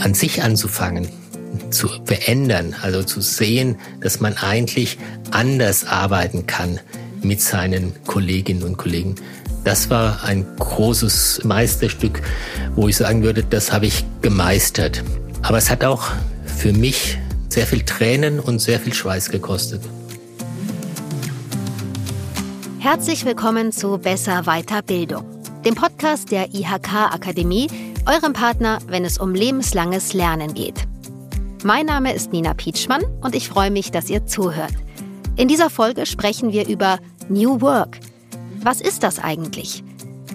an sich anzufangen, zu verändern, also zu sehen, dass man eigentlich anders arbeiten kann mit seinen Kolleginnen und Kollegen. Das war ein großes Meisterstück, wo ich sagen würde, das habe ich gemeistert. Aber es hat auch für mich sehr viel Tränen und sehr viel Schweiß gekostet. Herzlich willkommen zu Besser Weiter Bildung, dem Podcast der IHK Akademie, eurem Partner, wenn es um lebenslanges Lernen geht. Mein Name ist Nina Pietschmann und ich freue mich, dass ihr zuhört. In dieser Folge sprechen wir über New Work. Was ist das eigentlich?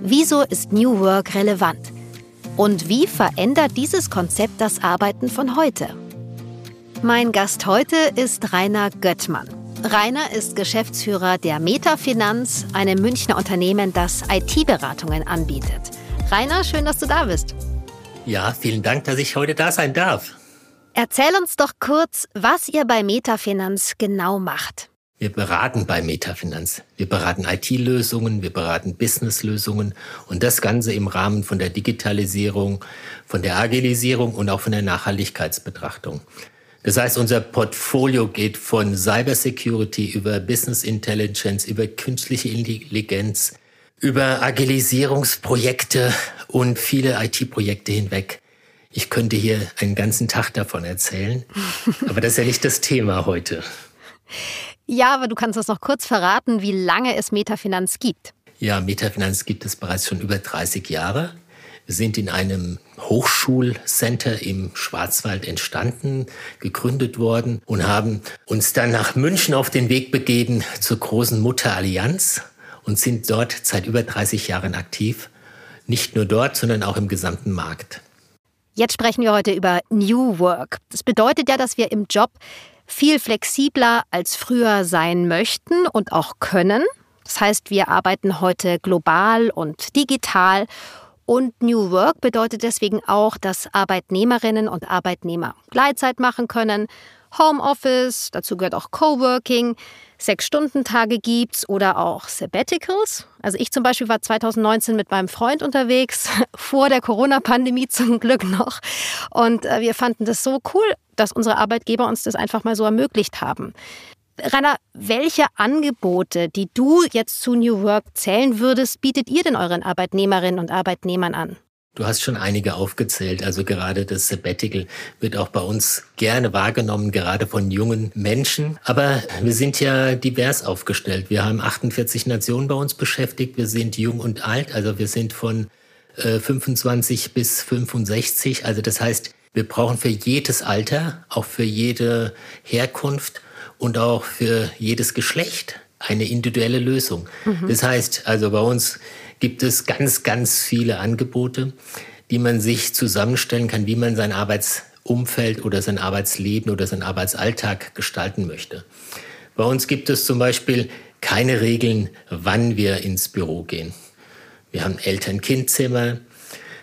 Wieso ist New Work relevant? Und wie verändert dieses Konzept das Arbeiten von heute? Mein Gast heute ist Rainer Göttmann. Rainer ist Geschäftsführer der Metafinanz, einem Münchner Unternehmen, das IT-Beratungen anbietet. Rainer, schön, dass du da bist. Ja, vielen Dank, dass ich heute da sein darf. Erzähl uns doch kurz, was ihr bei Metafinanz genau macht. Wir beraten bei Metafinanz. Wir beraten IT-Lösungen, wir beraten Business-Lösungen und das Ganze im Rahmen von der Digitalisierung, von der Agilisierung und auch von der Nachhaltigkeitsbetrachtung. Das heißt, unser Portfolio geht von Cybersecurity über Business Intelligence, über künstliche Intelligenz, über Agilisierungsprojekte und viele IT-Projekte hinweg. Ich könnte hier einen ganzen Tag davon erzählen, aber das ist ja nicht das Thema heute. Ja, aber du kannst uns noch kurz verraten, wie lange es Metafinanz gibt. Ja, Metafinanz gibt es bereits schon über 30 Jahre. Wir sind in einem Hochschulcenter im Schwarzwald entstanden, gegründet worden und haben uns dann nach München auf den Weg begeben zur großen Mutterallianz und sind dort seit über 30 Jahren aktiv. Nicht nur dort, sondern auch im gesamten Markt. Jetzt sprechen wir heute über New Work. Das bedeutet ja, dass wir im Job viel flexibler als früher sein möchten und auch können. Das heißt, wir arbeiten heute global und digital. Und New Work bedeutet deswegen auch, dass Arbeitnehmerinnen und Arbeitnehmer Gleitzeit machen können, Homeoffice, dazu gehört auch Coworking, Sechs-Stunden-Tage gibt's oder auch Sabbaticals. Also ich zum Beispiel war 2019 mit meinem Freund unterwegs, vor der Corona-Pandemie zum Glück noch. Und äh, wir fanden das so cool, dass unsere Arbeitgeber uns das einfach mal so ermöglicht haben. Rainer, welche Angebote, die du jetzt zu New Work zählen würdest, bietet ihr denn euren Arbeitnehmerinnen und Arbeitnehmern an? Du hast schon einige aufgezählt. Also gerade das Sabbatical wird auch bei uns gerne wahrgenommen, gerade von jungen Menschen. Aber wir sind ja divers aufgestellt. Wir haben 48 Nationen bei uns beschäftigt. Wir sind jung und alt. Also wir sind von äh, 25 bis 65. Also das heißt, wir brauchen für jedes Alter, auch für jede Herkunft und auch für jedes Geschlecht eine individuelle Lösung. Mhm. Das heißt, also bei uns gibt es ganz, ganz viele Angebote, die man sich zusammenstellen kann, wie man sein Arbeitsumfeld oder sein Arbeitsleben oder sein Arbeitsalltag gestalten möchte. Bei uns gibt es zum Beispiel keine Regeln, wann wir ins Büro gehen. Wir haben Eltern-Kind-Zimmer.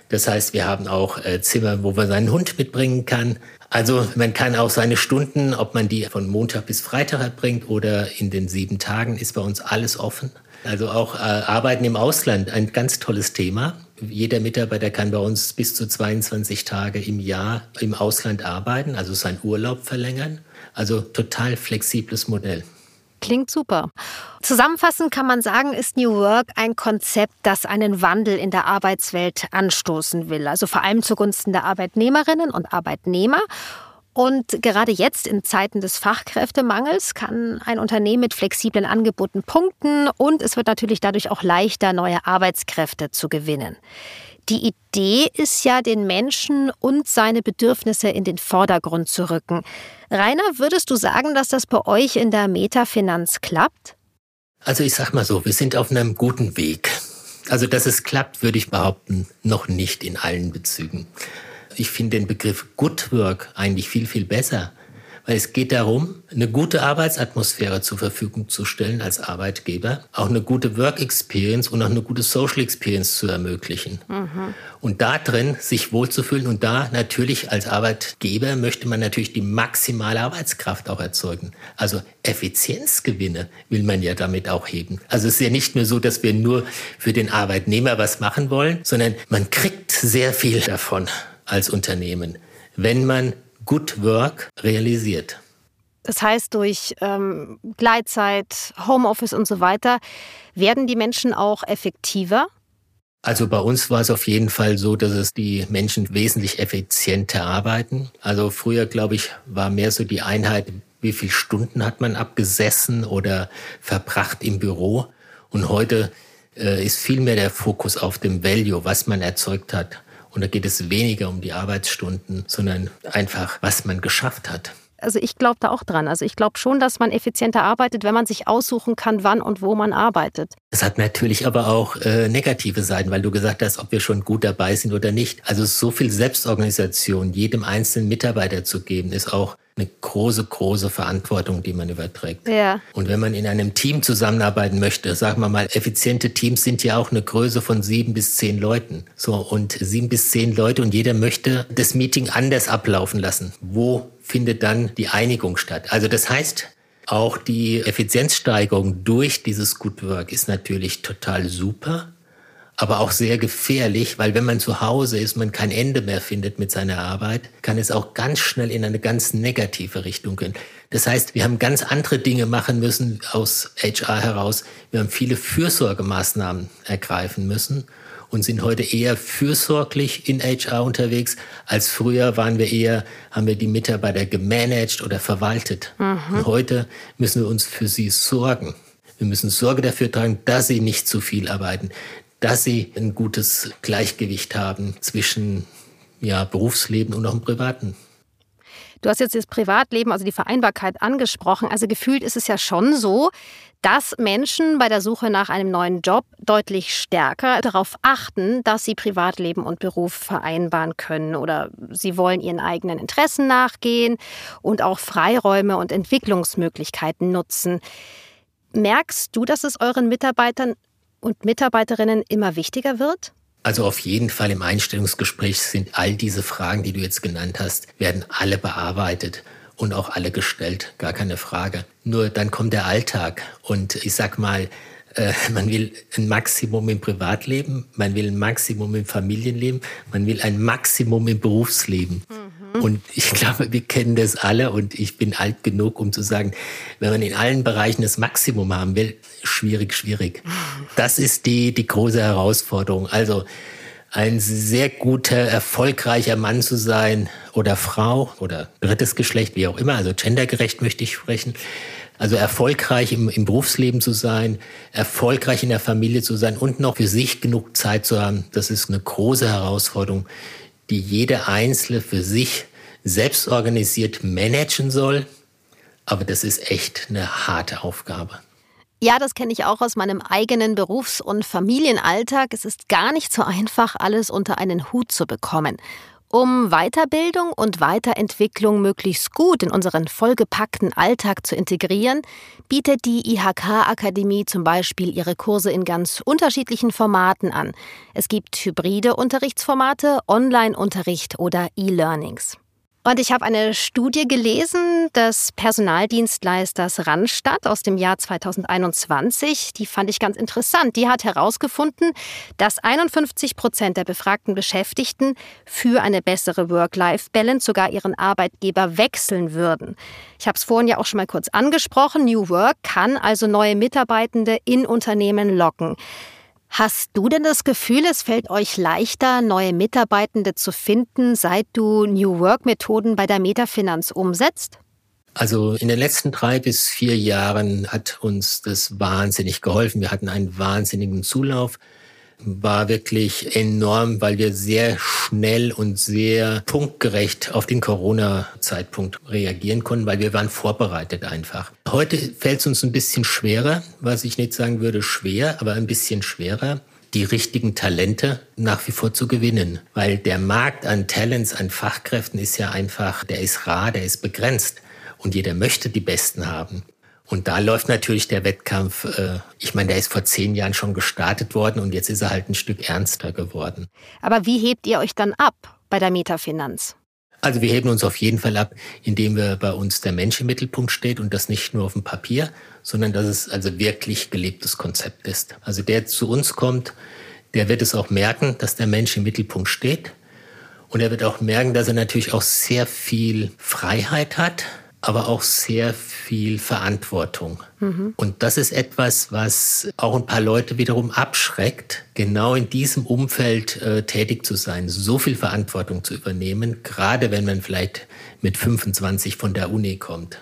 Das heißt, wir haben auch äh, Zimmer, wo man seinen Hund mitbringen kann. Also man kann auch seine Stunden, ob man die von Montag bis Freitag bringt oder in den sieben Tagen, ist bei uns alles offen. Also auch äh, Arbeiten im Ausland, ein ganz tolles Thema. Jeder Mitarbeiter kann bei uns bis zu 22 Tage im Jahr im Ausland arbeiten, also seinen Urlaub verlängern. Also total flexibles Modell. Klingt super. Zusammenfassend kann man sagen, ist New Work ein Konzept, das einen Wandel in der Arbeitswelt anstoßen will. Also vor allem zugunsten der Arbeitnehmerinnen und Arbeitnehmer und gerade jetzt in Zeiten des Fachkräftemangels kann ein Unternehmen mit flexiblen Angeboten punkten und es wird natürlich dadurch auch leichter, neue Arbeitskräfte zu gewinnen. Die Idee ist ja, den Menschen und seine Bedürfnisse in den Vordergrund zu rücken. Rainer, würdest du sagen, dass das bei euch in der Metafinanz klappt? Also ich sag mal so, wir sind auf einem guten Weg. Also dass es klappt, würde ich behaupten, noch nicht in allen Bezügen. Ich finde den Begriff Good Work eigentlich viel, viel besser, weil es geht darum, eine gute Arbeitsatmosphäre zur Verfügung zu stellen als Arbeitgeber, auch eine gute Work Experience und auch eine gute Social Experience zu ermöglichen. Mhm. Und da drin sich wohlzufühlen und da natürlich als Arbeitgeber möchte man natürlich die maximale Arbeitskraft auch erzeugen. Also Effizienzgewinne will man ja damit auch heben. Also es ist ja nicht nur so, dass wir nur für den Arbeitnehmer was machen wollen, sondern man kriegt sehr viel davon als Unternehmen. wenn man Good Work realisiert. Das heißt, durch ähm, Gleitzeit, Homeoffice und so weiter werden die Menschen auch effektiver? Also bei uns war es auf jeden Fall so, dass es die Menschen wesentlich effizienter arbeiten. Also früher, glaube ich, war mehr so die Einheit, wie viele Stunden hat man abgesessen oder verbracht im Büro. Und heute äh, ist viel mehr der Fokus auf dem Value, was man erzeugt hat. Und da geht es weniger um die Arbeitsstunden, sondern einfach, was man geschafft hat also ich glaube da auch dran. Also ich glaube schon, dass man effizienter arbeitet, wenn man sich aussuchen kann, wann und wo man arbeitet. Es hat natürlich aber auch äh, negative Seiten, weil du gesagt hast, ob wir schon gut dabei sind oder nicht. Also so viel Selbstorganisation jedem einzelnen Mitarbeiter zu geben, ist auch eine große, große Verantwortung, die man überträgt. Ja. Und wenn man in einem Team zusammenarbeiten möchte, sagen wir mal, effiziente Teams sind ja auch eine Größe von sieben bis zehn Leuten. So, und sieben bis zehn Leute und jeder möchte das Meeting anders ablaufen lassen. Wo findet dann die Einigung statt. Also das heißt, auch die Effizienzsteigerung durch dieses Good Work ist natürlich total super, aber auch sehr gefährlich, weil wenn man zu Hause ist, man kein Ende mehr findet mit seiner Arbeit, kann es auch ganz schnell in eine ganz negative Richtung gehen. Das heißt, wir haben ganz andere Dinge machen müssen aus HR heraus. Wir haben viele Fürsorgemaßnahmen ergreifen müssen und sind heute eher fürsorglich in HR unterwegs, als früher waren wir eher, haben wir die Mitarbeiter gemanagt oder verwaltet. Mhm. Und heute müssen wir uns für sie sorgen. Wir müssen Sorge dafür tragen, dass sie nicht zu viel arbeiten, dass sie ein gutes Gleichgewicht haben zwischen ja, Berufsleben und auch im Privaten. Du hast jetzt das Privatleben, also die Vereinbarkeit angesprochen. Also gefühlt ist es ja schon so, dass Menschen bei der Suche nach einem neuen Job deutlich stärker darauf achten, dass sie Privatleben und Beruf vereinbaren können oder sie wollen ihren eigenen Interessen nachgehen und auch Freiräume und Entwicklungsmöglichkeiten nutzen. Merkst du, dass es euren Mitarbeitern und Mitarbeiterinnen immer wichtiger wird? Also auf jeden Fall im Einstellungsgespräch sind all diese Fragen, die du jetzt genannt hast, werden alle bearbeitet und auch alle gestellt, gar keine Frage. Nur dann kommt der Alltag und ich sag mal, äh, man will ein Maximum im Privatleben, man will ein Maximum im Familienleben, man will ein Maximum im Berufsleben. Mhm. Und ich glaube, wir kennen das alle und ich bin alt genug, um zu sagen, wenn man in allen Bereichen das Maximum haben will, schwierig, schwierig. Das ist die, die große Herausforderung. Also ein sehr guter, erfolgreicher Mann zu sein oder Frau oder drittes Geschlecht, wie auch immer, also gendergerecht möchte ich sprechen, also erfolgreich im, im Berufsleben zu sein, erfolgreich in der Familie zu sein und noch für sich genug Zeit zu haben, das ist eine große Herausforderung, die jede Einzelne für sich selbst organisiert managen soll. Aber das ist echt eine harte Aufgabe. Ja, das kenne ich auch aus meinem eigenen Berufs- und Familienalltag. Es ist gar nicht so einfach, alles unter einen Hut zu bekommen. Um Weiterbildung und Weiterentwicklung möglichst gut in unseren vollgepackten Alltag zu integrieren, bietet die IHK-Akademie zum Beispiel ihre Kurse in ganz unterschiedlichen Formaten an. Es gibt hybride Unterrichtsformate, Online-Unterricht oder E-Learnings. Und ich habe eine Studie gelesen des Personaldienstleisters Randstadt aus dem Jahr 2021. Die fand ich ganz interessant. Die hat herausgefunden, dass 51 Prozent der befragten Beschäftigten für eine bessere Work-Life-Balance sogar ihren Arbeitgeber wechseln würden. Ich habe es vorhin ja auch schon mal kurz angesprochen. New Work kann also neue Mitarbeitende in Unternehmen locken. Hast du denn das Gefühl, es fällt euch leichter, neue Mitarbeitende zu finden, seit du New Work-Methoden bei der Metafinanz umsetzt? Also in den letzten drei bis vier Jahren hat uns das wahnsinnig geholfen. Wir hatten einen wahnsinnigen Zulauf war wirklich enorm, weil wir sehr schnell und sehr punktgerecht auf den Corona-Zeitpunkt reagieren konnten, weil wir waren vorbereitet einfach. Heute fällt es uns ein bisschen schwerer, was ich nicht sagen würde schwer, aber ein bisschen schwerer die richtigen Talente nach wie vor zu gewinnen. Weil der Markt an Talents, an Fachkräften ist ja einfach, der ist rar, der ist begrenzt. Und jeder möchte die Besten haben. Und da läuft natürlich der Wettkampf, äh, ich meine, der ist vor zehn Jahren schon gestartet worden und jetzt ist er halt ein Stück ernster geworden. Aber wie hebt ihr euch dann ab bei der Metafinanz? Also wir heben uns auf jeden Fall ab, indem wir bei uns der Mensch im Mittelpunkt steht und das nicht nur auf dem Papier, sondern dass es also wirklich gelebtes Konzept ist. Also der zu uns kommt, der wird es auch merken, dass der Mensch im Mittelpunkt steht Und er wird auch merken, dass er natürlich auch sehr viel Freiheit hat, aber auch sehr viel Verantwortung. Mhm. Und das ist etwas, was auch ein paar Leute wiederum abschreckt, genau in diesem Umfeld äh, tätig zu sein, so viel Verantwortung zu übernehmen, gerade wenn man vielleicht mit 25 von der Uni kommt.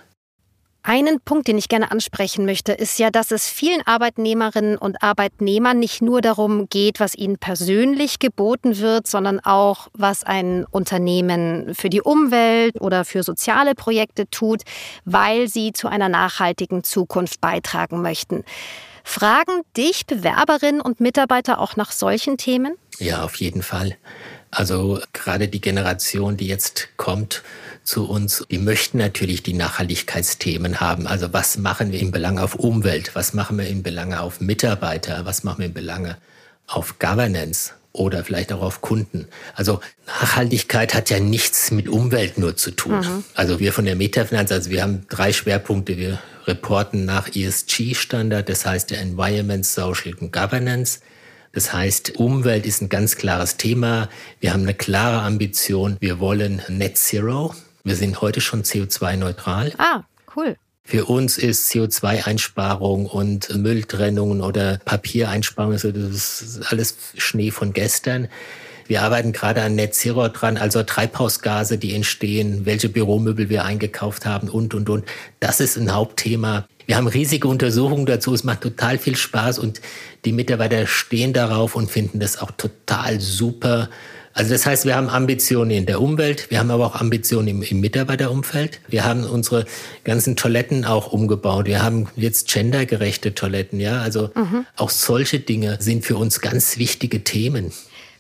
Einen Punkt, den ich gerne ansprechen möchte, ist ja, dass es vielen Arbeitnehmerinnen und Arbeitnehmern nicht nur darum geht, was ihnen persönlich geboten wird, sondern auch, was ein Unternehmen für die Umwelt oder für soziale Projekte tut, weil sie zu einer nachhaltigen Zukunft beitragen möchten. Fragen dich Bewerberinnen und Mitarbeiter auch nach solchen Themen? Ja, auf jeden Fall. Also gerade die Generation, die jetzt kommt, zu uns. Die möchten natürlich die Nachhaltigkeitsthemen haben. Also was machen wir im Belang auf Umwelt? Was machen wir im Belange auf Mitarbeiter? Was machen wir im Belange auf Governance? Oder vielleicht auch auf Kunden. Also Nachhaltigkeit hat ja nichts mit Umwelt nur zu tun. Mhm. Also wir von der Metafinanz, also wir haben drei Schwerpunkte. Wir reporten nach ESG-Standard, das heißt der Environment, Social und Governance. Das heißt, Umwelt ist ein ganz klares Thema. Wir haben eine klare Ambition. Wir wollen Net Zero. Wir sind heute schon CO2-neutral. Ah, cool. Für uns ist CO2-Einsparung und Mülltrennung oder Papiereinsparung, also das ist alles Schnee von gestern. Wir arbeiten gerade an Net Zero dran, also Treibhausgase, die entstehen, welche Büromöbel wir eingekauft haben und, und, und. Das ist ein Hauptthema. Wir haben riesige Untersuchungen dazu. Es macht total viel Spaß und die Mitarbeiter stehen darauf und finden das auch total super. Also das heißt, wir haben Ambitionen in der Umwelt, wir haben aber auch Ambitionen im, im, Mitarbeiterumfeld. Wir haben unsere ganzen Toiletten auch umgebaut. Wir haben jetzt gendergerechte Toiletten, ja. Also mhm. auch solche Dinge sind für uns ganz wichtige Themen.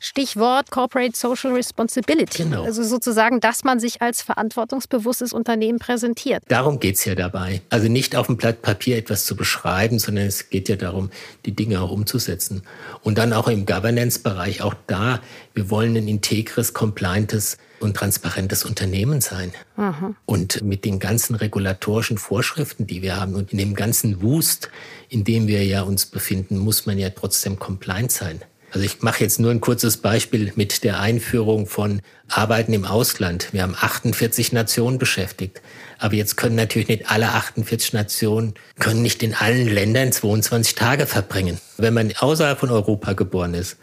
Stichwort Corporate Social Responsibility. Genau. Also sozusagen, dass man sich als verantwortungsbewusstes Unternehmen präsentiert. Darum geht es ja dabei. Also nicht auf dem Blatt Papier etwas zu beschreiben, sondern es geht ja darum, die Dinge auch umzusetzen. Und dann auch im Governance-Bereich, auch da, wir wollen ein integres, compliantes und transparentes Unternehmen sein. Mhm. Und mit den ganzen regulatorischen Vorschriften, die wir haben und in dem ganzen Wust, in dem wir ja uns befinden, muss man ja trotzdem compliant sein. Also ich mache jetzt nur ein kurzes Beispiel mit der Einführung von Arbeiten im Ausland. Wir haben 48 Nationen beschäftigt. Aber jetzt können natürlich nicht alle 48 Nationen, können nicht in allen Ländern 22 Tage verbringen. Wenn man außerhalb von Europa geboren ist,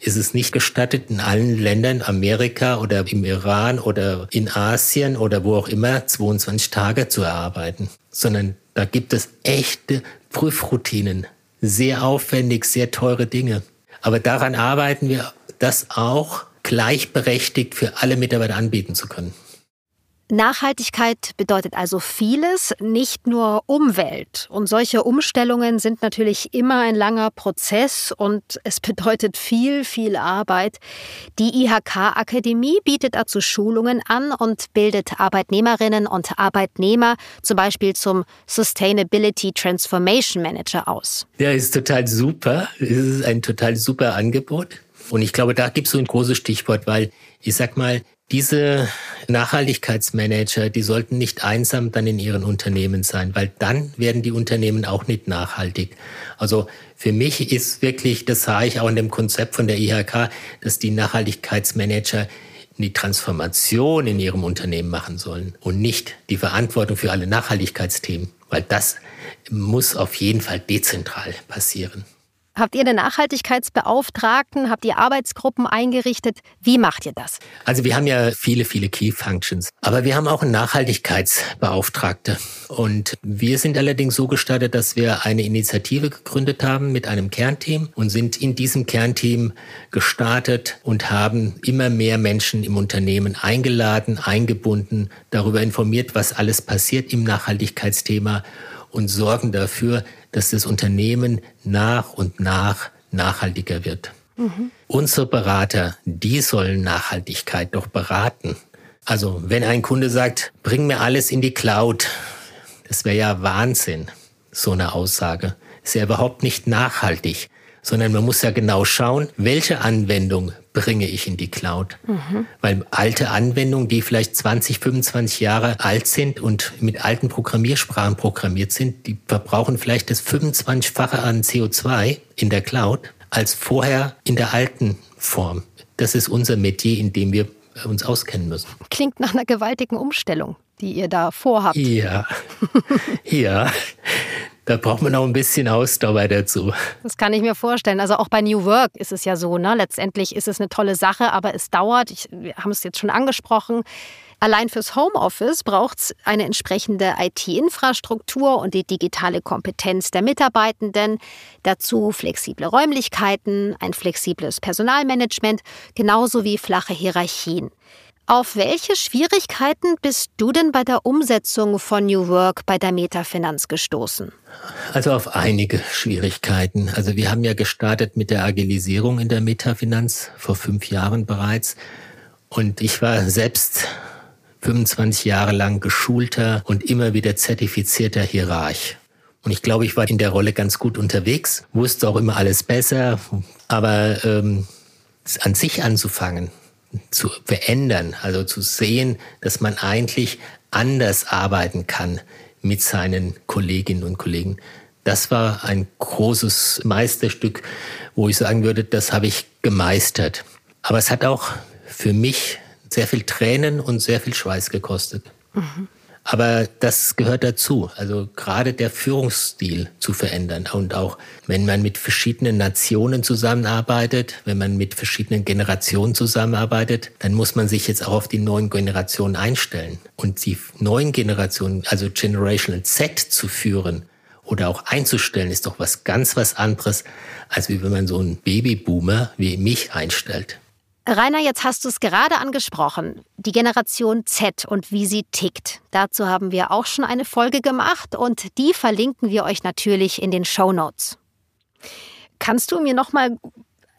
ist es nicht gestattet, in allen Ländern, Amerika oder im Iran oder in Asien oder wo auch immer, 22 Tage zu erarbeiten. Sondern da gibt es echte Prüfroutinen. Sehr aufwendig, sehr teure Dinge. Aber daran arbeiten wir, das auch gleichberechtigt für alle Mitarbeiter anbieten zu können. Nachhaltigkeit bedeutet also vieles, nicht nur Umwelt. Und solche Umstellungen sind natürlich immer ein langer Prozess und es bedeutet viel, viel Arbeit. Die IHK-Akademie bietet dazu Schulungen an und bildet Arbeitnehmerinnen und Arbeitnehmer zum Beispiel zum Sustainability Transformation Manager aus. Ja, ist total super. Es ist ein total super Angebot. Und ich glaube, da gibt es so ein großes Stichwort, weil ich sag mal, diese Nachhaltigkeitsmanager, die sollten nicht einsam dann in ihren Unternehmen sein, weil dann werden die Unternehmen auch nicht nachhaltig. Also für mich ist wirklich, das sah ich auch in dem Konzept von der IHK, dass die Nachhaltigkeitsmanager die Transformation in ihrem Unternehmen machen sollen und nicht die Verantwortung für alle Nachhaltigkeitsthemen, weil das muss auf jeden Fall dezentral passieren. Habt ihr den Nachhaltigkeitsbeauftragten? Habt ihr Arbeitsgruppen eingerichtet? Wie macht ihr das? Also wir haben ja viele, viele Key Functions. Aber wir haben auch einen Nachhaltigkeitsbeauftragte. Und wir sind allerdings so gestartet, dass wir eine Initiative gegründet haben mit einem Kernteam und sind in diesem Kernteam gestartet und haben immer mehr Menschen im Unternehmen eingeladen, eingebunden, darüber informiert, was alles passiert im Nachhaltigkeitsthema und sorgen dafür, dass das Unternehmen nach und nach nachhaltiger wird. Mhm. Unsere Berater, die sollen Nachhaltigkeit doch beraten. Also wenn ein Kunde sagt, bring mir alles in die Cloud, das wäre ja Wahnsinn, so eine Aussage. Ist ja überhaupt nicht nachhaltig sondern man muss ja genau schauen, welche Anwendung bringe ich in die Cloud. Mhm. Weil alte Anwendungen, die vielleicht 20, 25 Jahre alt sind und mit alten Programmiersprachen programmiert sind, die verbrauchen vielleicht das 25-fache an CO2 in der Cloud als vorher in der alten Form. Das ist unser Metier, in dem wir uns auskennen müssen. Klingt nach einer gewaltigen Umstellung, die ihr da vorhabt. Ja, ja. Da braucht man auch ein bisschen Ausdauer dazu. Das kann ich mir vorstellen. Also auch bei New Work ist es ja so, ne? Letztendlich ist es eine tolle Sache, aber es dauert. Ich, wir haben es jetzt schon angesprochen. Allein fürs Homeoffice braucht es eine entsprechende IT-Infrastruktur und die digitale Kompetenz der Mitarbeitenden, dazu flexible Räumlichkeiten, ein flexibles Personalmanagement, genauso wie flache Hierarchien. Auf welche Schwierigkeiten bist du denn bei der Umsetzung von New Work bei der Metafinanz gestoßen? Also auf einige Schwierigkeiten. Also wir haben ja gestartet mit der Agilisierung in der Metafinanz vor fünf Jahren bereits. Und ich war selbst 25 Jahre lang geschulter und immer wieder zertifizierter Hierarch. Und ich glaube, ich war in der Rolle ganz gut unterwegs, wusste auch immer alles besser. Aber ähm, an sich anzufangen, zu verändern, also zu sehen, dass man eigentlich anders arbeiten kann mit seinen Kolleginnen und Kollegen. Das war ein großes Meisterstück, wo ich sagen würde, das habe ich gemeistert. Aber es hat auch für mich sehr viel Tränen und sehr viel Schweiß gekostet. Mhm. Aber das gehört dazu. Also gerade der Führungsstil zu verändern. Und auch wenn man mit verschiedenen Nationen zusammenarbeitet, wenn man mit verschiedenen Generationen zusammenarbeitet, dann muss man sich jetzt auch auf die neuen Generationen einstellen. Und die neuen Generationen, also Generational Z zu führen oder auch einzustellen, ist doch was ganz was anderes, als wie wenn man so einen Babyboomer wie mich einstellt. Rainer, jetzt hast du es gerade angesprochen, die Generation Z und wie sie tickt. Dazu haben wir auch schon eine Folge gemacht und die verlinken wir euch natürlich in den Show Notes. Kannst du mir noch mal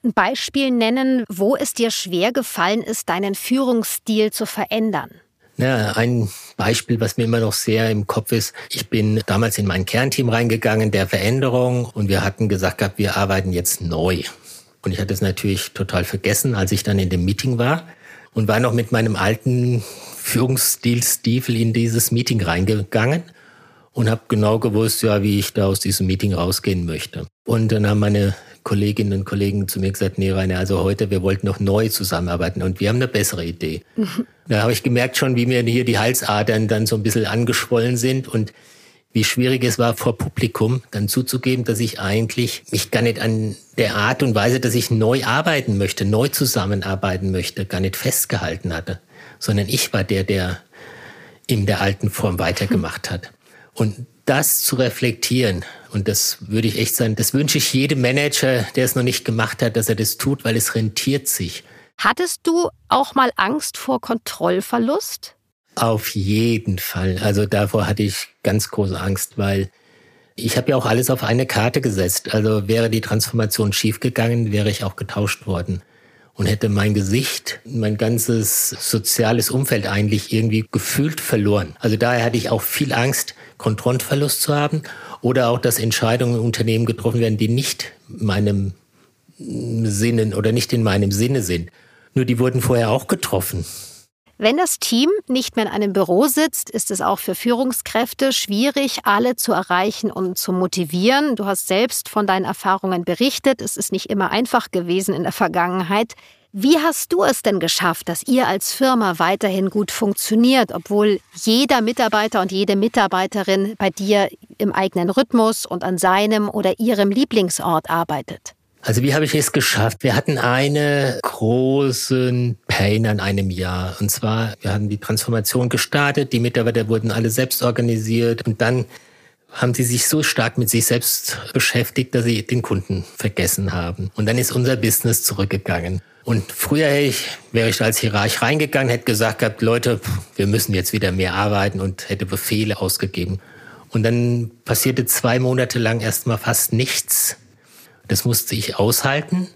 ein Beispiel nennen, wo es dir schwer gefallen ist, deinen Führungsstil zu verändern? Ja, ein Beispiel, was mir immer noch sehr im Kopf ist. Ich bin damals in mein Kernteam reingegangen, der Veränderung, und wir hatten gesagt gehabt, wir arbeiten jetzt neu. Und ich hatte es natürlich total vergessen, als ich dann in dem Meeting war und war noch mit meinem alten Führungsstil Stiefel in dieses Meeting reingegangen und habe genau gewusst, ja, wie ich da aus diesem Meeting rausgehen möchte. Und dann haben meine Kolleginnen und Kollegen zu mir gesagt, nee, Rainer, also heute, wir wollten noch neu zusammenarbeiten und wir haben eine bessere Idee. Mhm. Da habe ich gemerkt schon, wie mir hier die Halsadern dann so ein bisschen angeschwollen sind und wie schwierig es war, vor Publikum dann zuzugeben, dass ich eigentlich mich gar nicht an der Art und Weise, dass ich neu arbeiten möchte, neu zusammenarbeiten möchte, gar nicht festgehalten hatte, sondern ich war der, der in der alten Form weitergemacht hat. Und das zu reflektieren, und das würde ich echt sagen, das wünsche ich jedem Manager, der es noch nicht gemacht hat, dass er das tut, weil es rentiert sich. Hattest du auch mal Angst vor Kontrollverlust? Auf jeden Fall. Also davor hatte ich ganz große Angst, weil ich habe ja auch alles auf eine Karte gesetzt. Also wäre die Transformation schiefgegangen, wäre ich auch getauscht worden und hätte mein Gesicht, mein ganzes soziales Umfeld eigentlich irgendwie gefühlt verloren. Also daher hatte ich auch viel Angst, Kontrollverlust zu haben oder auch, dass Entscheidungen im Unternehmen getroffen werden, die nicht meinem Sinnen oder nicht in meinem Sinne sind. Nur die wurden vorher auch getroffen. Wenn das Team nicht mehr in einem Büro sitzt, ist es auch für Führungskräfte schwierig, alle zu erreichen und zu motivieren. Du hast selbst von deinen Erfahrungen berichtet. Es ist nicht immer einfach gewesen in der Vergangenheit. Wie hast du es denn geschafft, dass ihr als Firma weiterhin gut funktioniert, obwohl jeder Mitarbeiter und jede Mitarbeiterin bei dir im eigenen Rhythmus und an seinem oder ihrem Lieblingsort arbeitet? Also wie habe ich es geschafft? Wir hatten eine großen Pain an einem Jahr. Und zwar, wir haben die Transformation gestartet, die Mitarbeiter wurden alle selbst organisiert und dann haben sie sich so stark mit sich selbst beschäftigt, dass sie den Kunden vergessen haben. Und dann ist unser Business zurückgegangen. Und früher ich, wäre ich als Hierarch reingegangen, hätte gesagt gehabt, Leute, wir müssen jetzt wieder mehr arbeiten und hätte Befehle ausgegeben. Und dann passierte zwei Monate lang erstmal fast nichts. Das musste ich aushalten.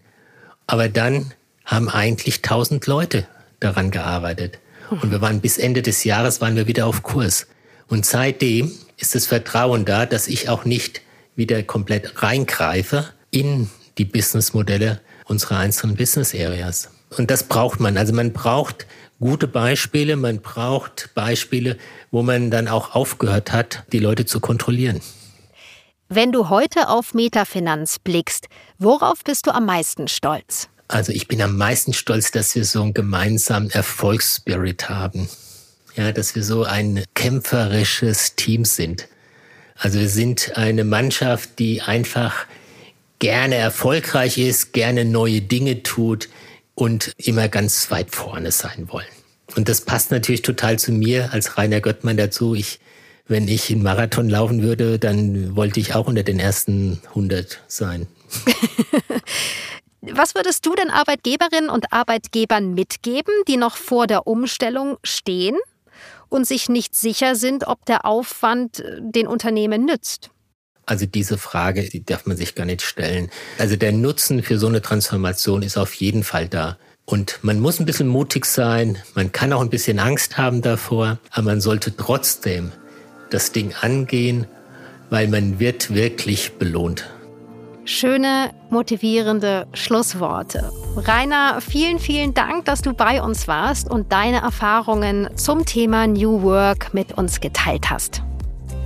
Aber dann haben eigentlich tausend Leute daran gearbeitet. Und wir waren bis Ende des Jahres waren wir wieder auf Kurs. Und seitdem ist das Vertrauen da, dass ich auch nicht wieder komplett reingreife in die Businessmodelle unserer einzelnen Business Areas. Und das braucht man. Also man braucht gute Beispiele, man braucht Beispiele, wo man dann auch aufgehört hat, die Leute zu kontrollieren. Wenn du heute auf Metafinanz blickst, worauf bist du am meisten stolz? Also ich bin am meisten stolz, dass wir so einen gemeinsamen Erfolgsspirit haben. Ja, dass wir so ein kämpferisches Team sind. Also wir sind eine Mannschaft, die einfach gerne erfolgreich ist, gerne neue Dinge tut und immer ganz weit vorne sein wollen. Und das passt natürlich total zu mir als Rainer Göttmann dazu. Ich, wenn ich einen Marathon laufen würde, dann wollte ich auch unter den ersten 100 sein. Was würdest du denn Arbeitgeberinnen und Arbeitgebern mitgeben, die noch vor der Umstellung stehen und sich nicht sicher sind, ob der Aufwand äh, den Unternehmen nützt? Also diese Frage, die darf man sich gar nicht stellen. Also der Nutzen für so eine Transformation ist auf jeden Fall da. Und man muss ein bisschen mutig sein, man kann auch ein bisschen Angst haben davor, aber man sollte trotzdem das Ding angehen, weil man wird wirklich belohnt. Schöne, motivierende Schlussworte. Rainer, vielen, vielen Dank, dass du bei uns warst und deine Erfahrungen zum Thema New Work mit uns geteilt hast.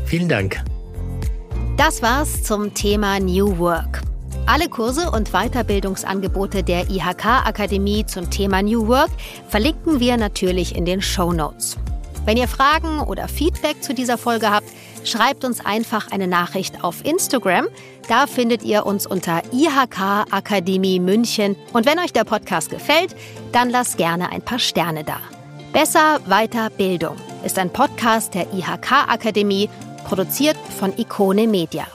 Vielen Dank. Das war's zum Thema New Work. Alle Kurse und Weiterbildungsangebote der IHK Akademie zum Thema New Work verlinken wir natürlich in den Show Notes. Wenn ihr Fragen oder Feedback zu dieser Folge habt, schreibt uns einfach eine Nachricht auf Instagram. Da findet ihr uns unter IHK Akademie München. Und wenn euch der Podcast gefällt, dann lasst gerne ein paar Sterne da. Besser, weiter, Bildung ist ein Podcast der IHK Akademie, produziert von Ikone Media.